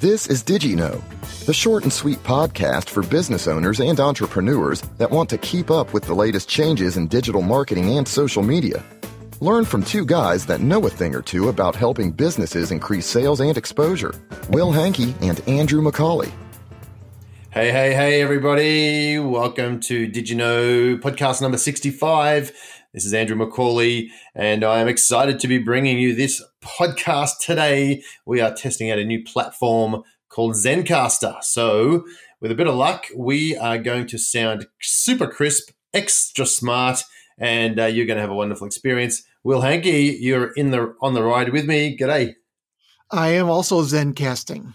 This is DigiKnow, the short and sweet podcast for business owners and entrepreneurs that want to keep up with the latest changes in digital marketing and social media. Learn from two guys that know a thing or two about helping businesses increase sales and exposure Will Hanke and Andrew McCauley. Hey, hey, hey, everybody. Welcome to DigiKnow podcast number 65. This is Andrew McCauley, and I am excited to be bringing you this podcast today. We are testing out a new platform called Zencastr. So, with a bit of luck, we are going to sound super crisp, extra smart, and uh, you're going to have a wonderful experience. Will Hanke, you're in the on the ride with me. G'day. I am also Zencasting.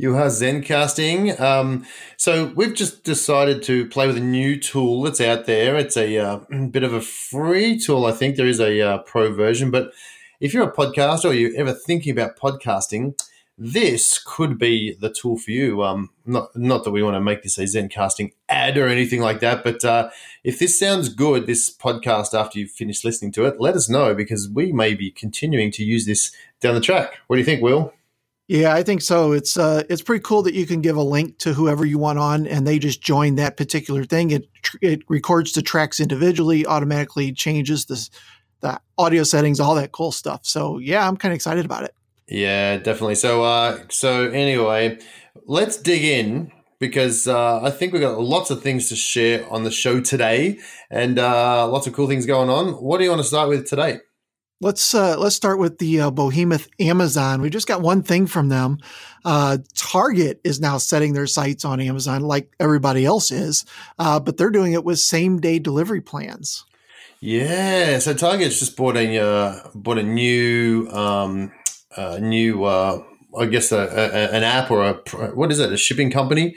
You are Zencasting. Um, so we've just decided to play with a new tool that's out there. It's a uh, bit of a free tool, I think. There is a uh, pro version, but if you're a podcaster or you're ever thinking about podcasting, this could be the tool for you. Um, not not that we want to make this a Zencasting ad or anything like that, but uh, if this sounds good, this podcast after you've finished listening to it, let us know because we may be continuing to use this down the track. What do you think, Will? Yeah, I think so. It's uh, it's pretty cool that you can give a link to whoever you want on, and they just join that particular thing. It it records the tracks individually, automatically changes the the audio settings, all that cool stuff. So yeah, I'm kind of excited about it. Yeah, definitely. So uh, so anyway, let's dig in because uh, I think we've got lots of things to share on the show today, and uh, lots of cool things going on. What do you want to start with today? Let's uh, let's start with the uh, behemoth Amazon. We just got one thing from them. Uh, Target is now setting their sights on Amazon, like everybody else is, uh, but they're doing it with same day delivery plans. Yeah, so Target's just bought a uh, bought a new um, new uh, I guess a, a, an app or a what is it a shipping company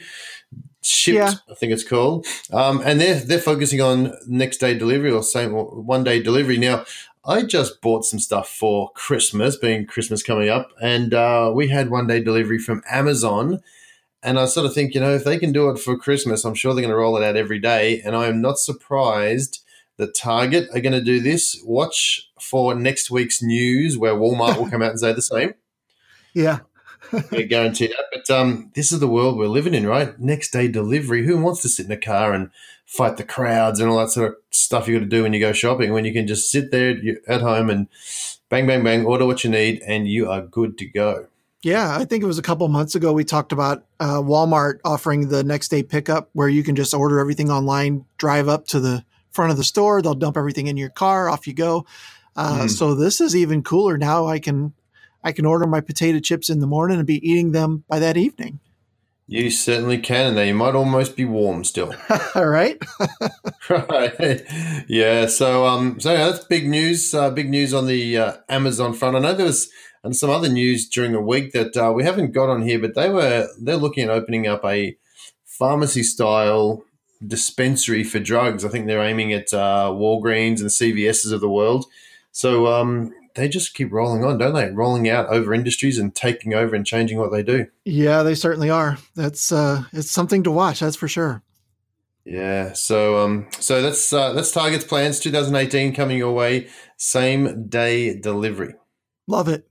shipped yeah. I think it's called um, and they're they're focusing on next day delivery or same one day delivery now I just bought some stuff for Christmas, being Christmas coming up, and uh, we had one day delivery from Amazon. And I sort of think, you know, if they can do it for Christmas, I'm sure they're going to roll it out every day. And I am not surprised that Target are going to do this. Watch for next week's news where Walmart will come out and say the same. Yeah. I guarantee that. But um, this is the world we're living in, right? Next day delivery. Who wants to sit in a car and fight the crowds and all that sort of stuff you got to do when you go shopping? When you can just sit there at home and bang, bang, bang, order what you need, and you are good to go. Yeah, I think it was a couple months ago we talked about uh, Walmart offering the next day pickup where you can just order everything online, drive up to the front of the store, they'll dump everything in your car, off you go. Uh, mm. So this is even cooler now. I can I can order my potato chips in the morning and be eating them by that evening. You certainly can, and they might almost be warm still. All right. right. Yeah. So, um, so yeah, that's big news. Uh, big news on the uh, Amazon front. I know there was and some other news during the week that uh, we haven't got on here, but they were they're looking at opening up a pharmacy style dispensary for drugs. I think they're aiming at uh, Walgreens and CVS's of the world. So um, they just keep rolling on, don't they? Rolling out over industries and taking over and changing what they do. Yeah, they certainly are. That's uh, it's something to watch. That's for sure. Yeah. So um, so that's uh, that's Target's plans. 2018 coming your way. Same day delivery. Love it.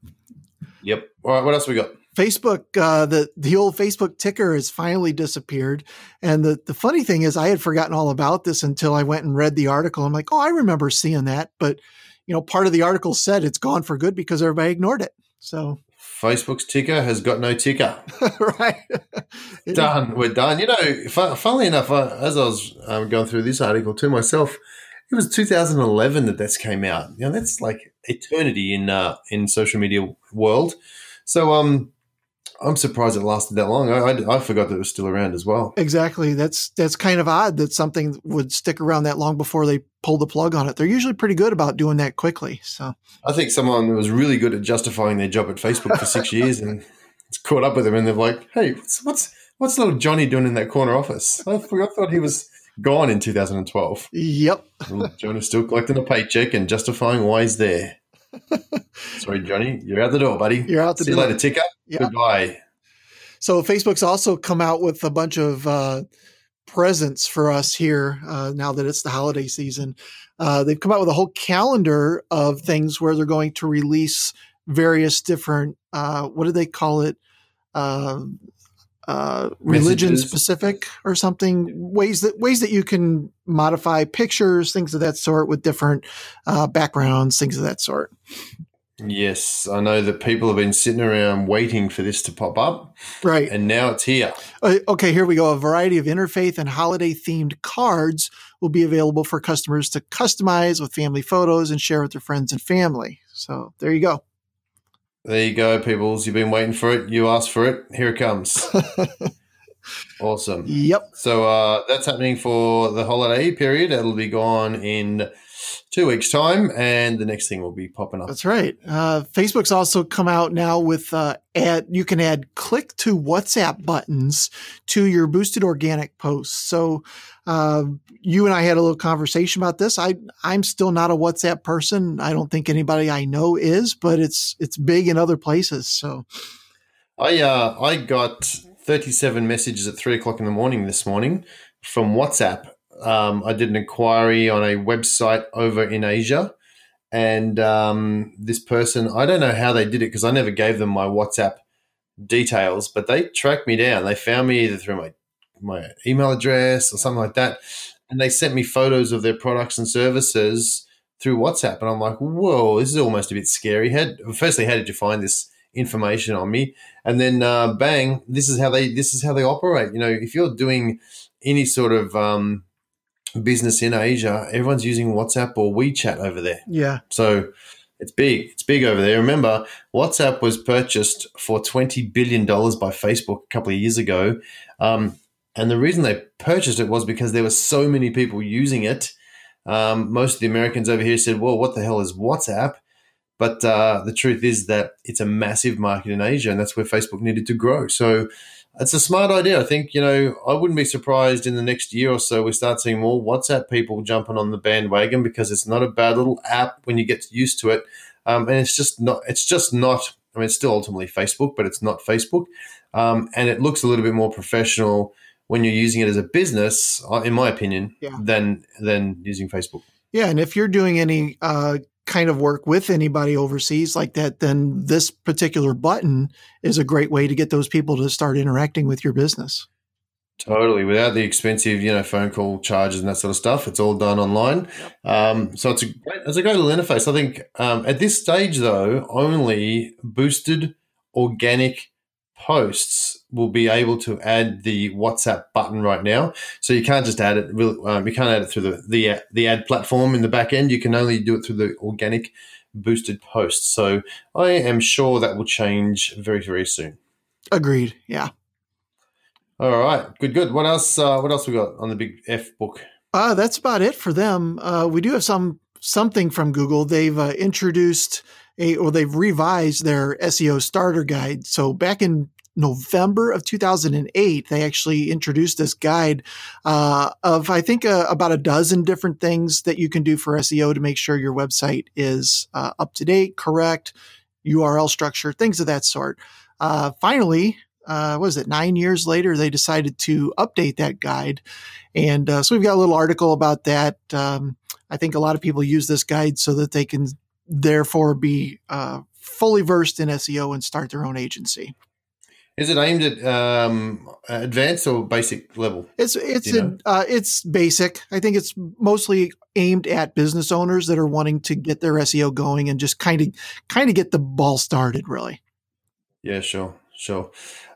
Yep. All right. What else we got? Facebook, uh, the the old Facebook ticker has finally disappeared. And the the funny thing is, I had forgotten all about this until I went and read the article. I'm like, oh, I remember seeing that, but you know, part of the article said it's gone for good because everybody ignored it. So Facebook's ticker has got no ticker. right. done. We're done. You know, funnily enough, as I was um, going through this article to myself, it was 2011 that this came out. You know, that's like eternity in uh, in social media world. So, um, I'm surprised it lasted that long. I, I, I, forgot that it was still around as well. Exactly. That's that's kind of odd that something would stick around that long before they pull the plug on it. They're usually pretty good about doing that quickly. So I think someone was really good at justifying their job at Facebook for six years and it's caught up with them, and they're like, "Hey, what's what's, what's little Johnny doing in that corner office? I forgot. I thought he was." Gone in 2012. Yep. Johnny's still collecting a paycheck and justifying why he's there. Sorry, Johnny, you're out the door, buddy. You're out the See door. you later, ticker. Yeah. Goodbye. So Facebook's also come out with a bunch of uh, presents for us here uh, now that it's the holiday season. Uh, they've come out with a whole calendar of things where they're going to release various different uh, what do they call it? uh, uh, religion Messages. specific or something. Ways that ways that you can modify pictures, things of that sort, with different uh, backgrounds, things of that sort. Yes, I know that people have been sitting around waiting for this to pop up, Right. and now it's here. Uh, okay, here we go. A variety of interfaith and holiday themed cards will be available for customers to customize with family photos and share with their friends and family. So there you go. There you go, peoples. You've been waiting for it. You asked for it. Here it comes. awesome. Yep. So uh, that's happening for the holiday period. It'll be gone in two weeks' time, and the next thing will be popping up. That's right. Uh, Facebook's also come out now with uh, add. You can add click to WhatsApp buttons to your boosted organic posts. So uh, you and I had a little conversation about this. I I'm still not a WhatsApp person. I don't think anybody I know is, but it's it's big in other places. So I uh, I got 37 messages at three o'clock in the morning this morning from WhatsApp. Um, I did an inquiry on a website over in Asia, and um, this person I don't know how they did it because I never gave them my WhatsApp details, but they tracked me down. They found me either through my my email address or something like that, and they sent me photos of their products and services through WhatsApp. And I'm like, whoa, this is almost a bit scary. Had firstly, how did you find this information on me? And then uh, bang, this is how they this is how they operate. You know, if you're doing any sort of um, business in Asia, everyone's using WhatsApp or WeChat over there. yeah, So it's big. It's big over there. Remember, WhatsApp was purchased for $20 billion by Facebook a couple of years ago. Um, and the reason they purchased it was because there were so many people using it. Um, most of the Americans over here said, well, what the hell is WhatsApp? But uh, the truth is that it's a massive market in Asia, and that's where Facebook needed to grow. So it's a smart idea. I think, you know, I wouldn't be surprised in the next year or so we start seeing more WhatsApp people jumping on the bandwagon because it's not a bad little app when you get used to it. Um, and it's just not, it's just not, I mean, it's still ultimately Facebook, but it's not Facebook. Um, and it looks a little bit more professional when you're using it as a business, uh, in my opinion, Yeah. than, than using Facebook. yeah. And if you're doing any uh, kind of work with anybody overseas like that, then this particular button is a great way to get those people to start interacting with your business. Totally, without the expensive, you know, phone call charges and that sort of stuff, it's all done online. Um, so it's a great, it's a great little interface. I think um, at this stage, though, only boosted organic posts will be able to add the WhatsApp button right now. So you can't just add it. Um, you can't add it through the the the ad platform in the back end. You can only do it through the organic boosted posts. So I am sure that will change very very soon. Agreed. Yeah. All right, good, good. What else? Uh, what else we got on the big F book? Uh, that's about it for them. Uh, we do have some something from Google. They've uh, introduced a or they've revised their SEO starter guide. So back in November of 2008, they actually introduced this guide uh, of I think uh, about a dozen different things that you can do for SEO to make sure your website is uh, up to date, correct, URL structure, things of that sort. Uh, finally, uh, what is it? Nine years later, they decided to update that guide. And uh, so we've got a little article about that. Um, I think a lot of people use this guide so that they can therefore be uh, fully versed in SEO and start their own agency. Is it aimed at um, advanced or basic level? It's it's a, uh, it's basic. I think it's mostly aimed at business owners that are wanting to get their SEO going and just kind of kind of get the ball started. Really. Yeah, sure, sure.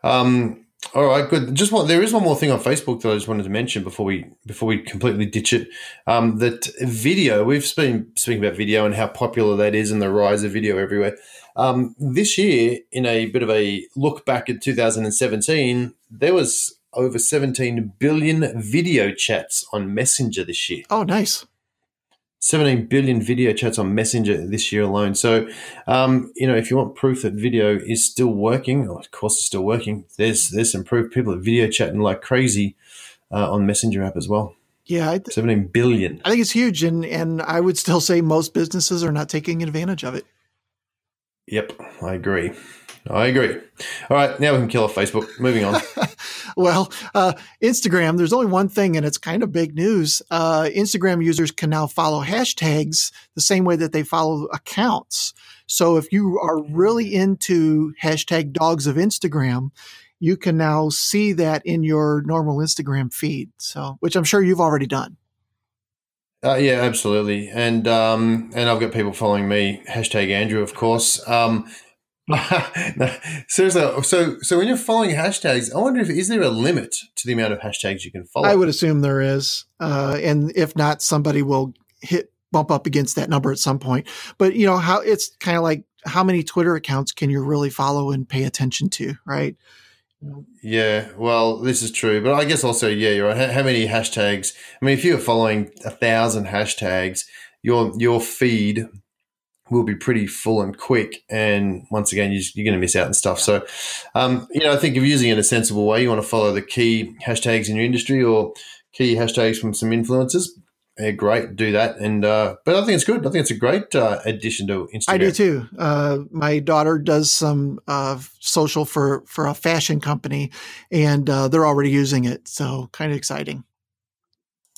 Um, all right, good. Just one. There is one more thing on Facebook that I just wanted to mention before we before we completely ditch it. Um, that video we've been speaking about video and how popular that is and the rise of video everywhere. Um, this year, in a bit of a look back at 2017, there was over 17 billion video chats on Messenger this year. Oh, nice. 17 billion video chats on Messenger this year alone. So, um, you know, if you want proof that video is still working, of course it's still working, there's there's some proof. People are video chatting like crazy uh, on Messenger app as well. Yeah, I, th- 17 billion. I think it's huge, and and I would still say most businesses are not taking advantage of it. Yep, I agree. I agree. All right, now we can kill off Facebook. Moving on. Well, uh, Instagram, there's only one thing, and it's kind of big news. Uh, Instagram users can now follow hashtags the same way that they follow accounts. So if you are really into hashtag dogs of Instagram, you can now see that in your normal Instagram feed. So, which I'm sure you've already done. Uh, yeah, absolutely, and um, and I've got people following me. Hashtag Andrew, of course. Um, seriously, so so when you're following hashtags, I wonder if is there a limit to the amount of hashtags you can follow? I would assume there is, uh, and if not, somebody will hit bump up against that number at some point. But you know how it's kind of like how many Twitter accounts can you really follow and pay attention to, right? Yeah, well, this is true, but I guess also, yeah, you're right. How many hashtags? I mean, if you're following a thousand hashtags, your your feed will be pretty full and quick, and once again, you're, you're going to miss out and stuff. So, um, you know, I think if you're using it in a sensible way, you want to follow the key hashtags in your industry or key hashtags from some influencers yeah, great. Do that, and uh, but I think it's good. I think it's a great uh, addition to Instagram. I do too. Uh, my daughter does some uh, social for for a fashion company, and uh, they're already using it. So kind of exciting.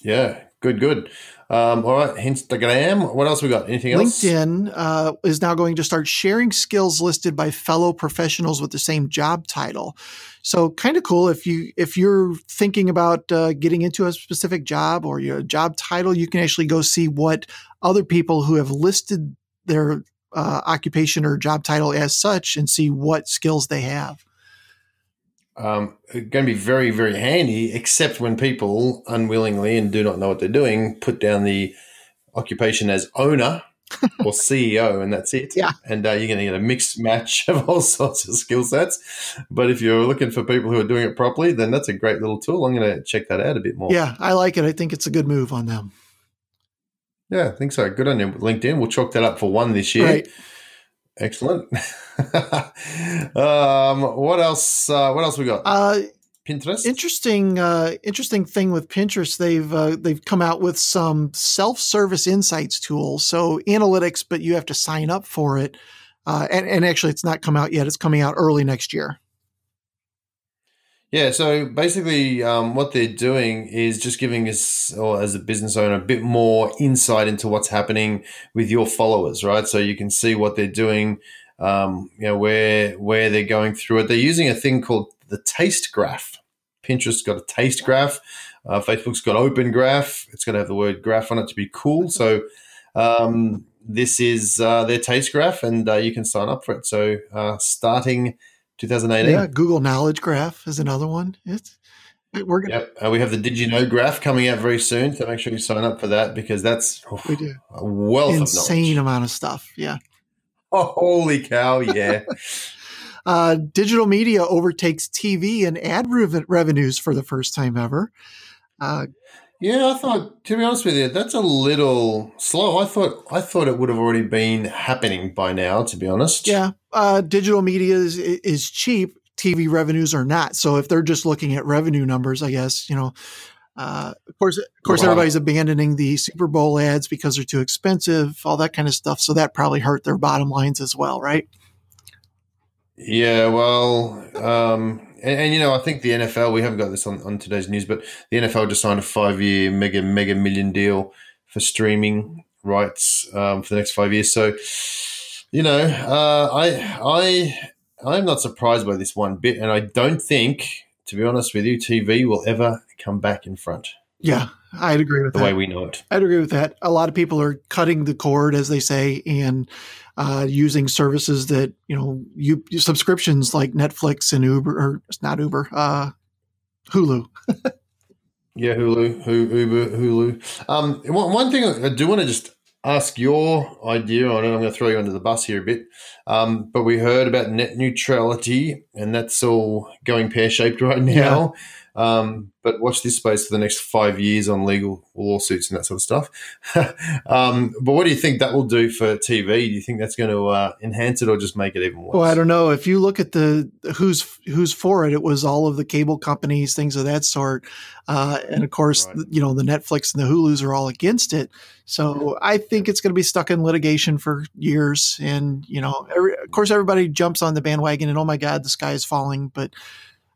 Yeah, good, good. Um, all right, Instagram. What else we got? Anything else? LinkedIn uh, is now going to start sharing skills listed by fellow professionals with the same job title. So kind of cool if you if you're thinking about uh, getting into a specific job or your job title, you can actually go see what other people who have listed their uh, occupation or job title as such and see what skills they have. Um, going to be very very handy, except when people unwillingly and do not know what they're doing put down the occupation as owner or CEO, and that's it. Yeah. And uh, you're going to get a mixed match of all sorts of skill sets. But if you're looking for people who are doing it properly, then that's a great little tool. I'm going to check that out a bit more. Yeah, I like it. I think it's a good move on them. Yeah, I think so. Good on you, LinkedIn. We'll chalk that up for one this year. Right. Excellent. um, what else? Uh, what else we got? Uh, Pinterest. Interesting, uh, interesting thing with Pinterest. They've uh, they've come out with some self service insights tools. So analytics, but you have to sign up for it. Uh, and, and actually, it's not come out yet. It's coming out early next year. Yeah, so basically, um, what they're doing is just giving us, or as a business owner, a bit more insight into what's happening with your followers, right? So you can see what they're doing, um, you know, where where they're going through it. They're using a thing called the Taste Graph. Pinterest's got a Taste Graph. Uh, Facebook's got Open Graph. It's going to have the word graph on it to be cool. So um, this is uh, their Taste Graph, and uh, you can sign up for it. So uh, starting 2018. Yeah, Google Knowledge Graph is another one. It's we're gonna, yep. Uh, we have the DigiKnow Graph coming out very soon, so make sure you sign up for that because that's oh, we do. a wealth insane of amount of stuff. Yeah. Oh, holy cow! Yeah. uh, digital media overtakes TV and ad revenues for the first time ever. Uh, yeah, I thought to be honest with you, that's a little slow. I thought I thought it would have already been happening by now. To be honest, yeah, uh, digital media is is cheap. TV revenues are not. So if they're just looking at revenue numbers, I guess you know. Uh, of course, of course, wow. everybody's abandoning the Super Bowl ads because they're too expensive, all that kind of stuff. So that probably hurt their bottom lines as well, right? Yeah, well, um, and, and, you know, I think the NFL, we haven't got this on, on today's news, but the NFL just signed a five year mega, mega million deal for streaming rights um, for the next five years. So, you know, uh, I, I, I'm not surprised by this one bit. And I don't think, to be honest with you, TV will ever come back in front. Yeah, I'd agree with the that. way we know it. I'd agree with that. A lot of people are cutting the cord, as they say, and uh, using services that you know you subscriptions like Netflix and Uber or it's not Uber, uh, Hulu. yeah, Hulu, Uber, Hulu. Um, one, one thing I do want to just ask your idea on it. I'm going to throw you under the bus here a bit. Um, but we heard about net neutrality, and that's all going pear shaped right now. Um, but watch this space for the next five years on legal lawsuits and that sort of stuff. um, but what do you think that will do for TV? Do you think that's going to uh, enhance it or just make it even worse? Well, I don't know. If you look at the who's who's for it, it was all of the cable companies, things of that sort, uh, and of course, right. you know, the Netflix and the Hulu's are all against it. So I think it's going to be stuck in litigation for years. And you know, every, of course, everybody jumps on the bandwagon and oh my God, the sky is falling, but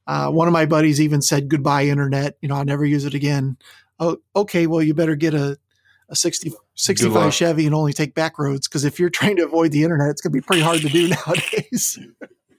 uh, one of my buddies even said, "Goodbye, internet. You know, I'll never use it again." Oh, okay. Well, you better get a a 60, 65 Chevy and only take back roads. Because if you're trying to avoid the internet, it's going to be pretty hard to do nowadays.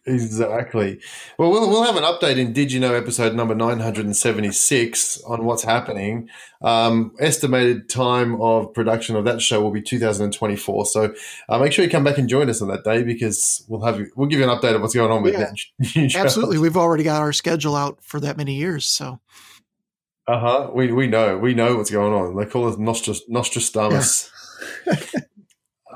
Exactly. Well, well, we'll have an update in DigiKnow episode number 976 on what's happening. Um, estimated time of production of that show will be 2024. So uh, make sure you come back and join us on that day because we'll have you, we'll give you an update of what's going on with yeah, Absolutely. We've already got our schedule out for that many years. So. Uh huh. We, we know. We know what's going on. They call us Nostras, Nostradamus. Yeah.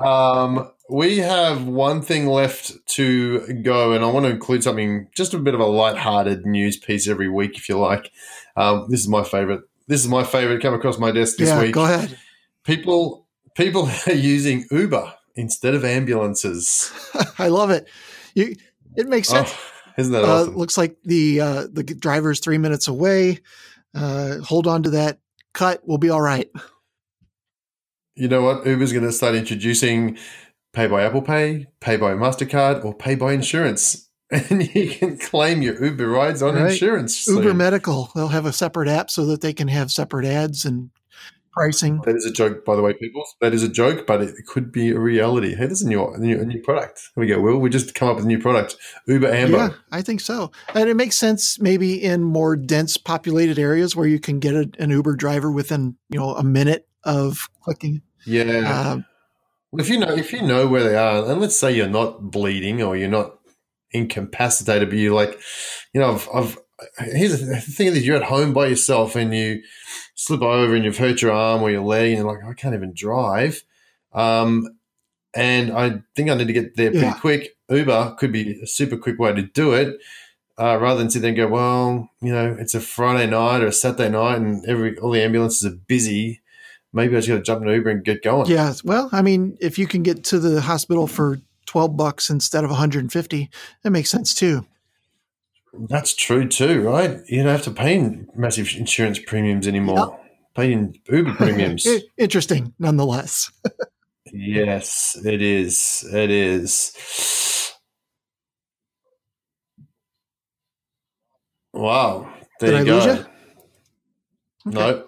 um, we have one thing left to go, and I want to include something just a bit of a light-hearted news piece every week, if you like. Um, this is my favorite. This is my favorite. Come across my desk this yeah, week. Go ahead. People, people are using Uber instead of ambulances. I love it. You, it makes sense. Oh, isn't that uh, awesome? Looks like the uh, the driver's three minutes away. Uh, hold on to that cut. We'll be all right. You know what? Uber's going to start introducing pay by Apple Pay, pay by MasterCard, or pay by insurance. And you can claim your Uber rides on right. insurance. Uber Medical, they'll have a separate app so that they can have separate ads and pricing. That is a joke, by the way, people. That is a joke, but it could be a reality. Hey, this is a new, a new, a new product. Here we go, Will. We just come up with a new product, Uber Amber. Yeah, I think so. And it makes sense maybe in more dense populated areas where you can get a, an Uber driver within, you know, a minute of clicking. Yeah. Um, well, if you know if you know where they are, and let's say you're not bleeding or you're not incapacitated, but you're like, you know, I've, I've here's the thing is you're at home by yourself and you slip over and you've hurt your arm or your leg and you're like, I can't even drive. Um, and I think I need to get there pretty yeah. quick. Uber could be a super quick way to do it. Uh, rather than sit there and go, well, you know, it's a Friday night or a Saturday night and every all the ambulances are busy maybe I just got to jump in an Uber and get going. Yeah. Well, I mean, if you can get to the hospital for 12 bucks instead of 150, that makes sense too. That's true too, right? You don't have to pay massive insurance premiums anymore. Yep. Paying Uber premiums. Interesting, nonetheless. yes, it is. It is. Wow. There Did you I go. You? Okay. No,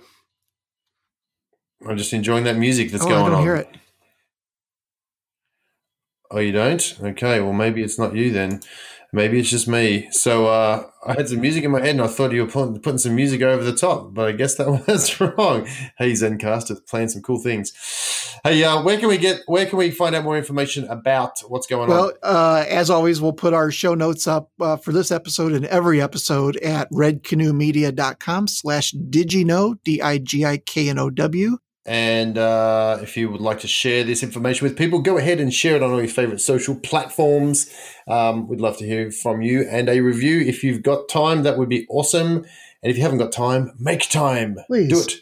I'm just enjoying that music that's oh, going I don't on. Hear it. Oh, you don't? Okay, well maybe it's not you then. Maybe it's just me. So uh, I had some music in my head, and I thought you were putting, putting some music over the top, but I guess that was wrong. Hey, Zencastr, playing some cool things. Hey, uh, where can we get? Where can we find out more information about what's going well, on? Well, uh, as always, we'll put our show notes up uh, for this episode and every episode at redcanoemedia.com slash digiknow, D-I-G-I-K-N-O-W. And uh, if you would like to share this information with people, go ahead and share it on all your favorite social platforms. Um, we'd love to hear from you and a review. If you've got time, that would be awesome. And if you haven't got time, make time. Please. Do it.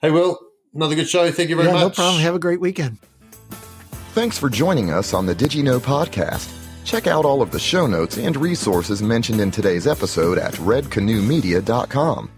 Hey, Will, another good show. Thank you very yeah, much. No problem. Have a great weekend. Thanks for joining us on the DigiKnow podcast. Check out all of the show notes and resources mentioned in today's episode at redcanoemedia.com.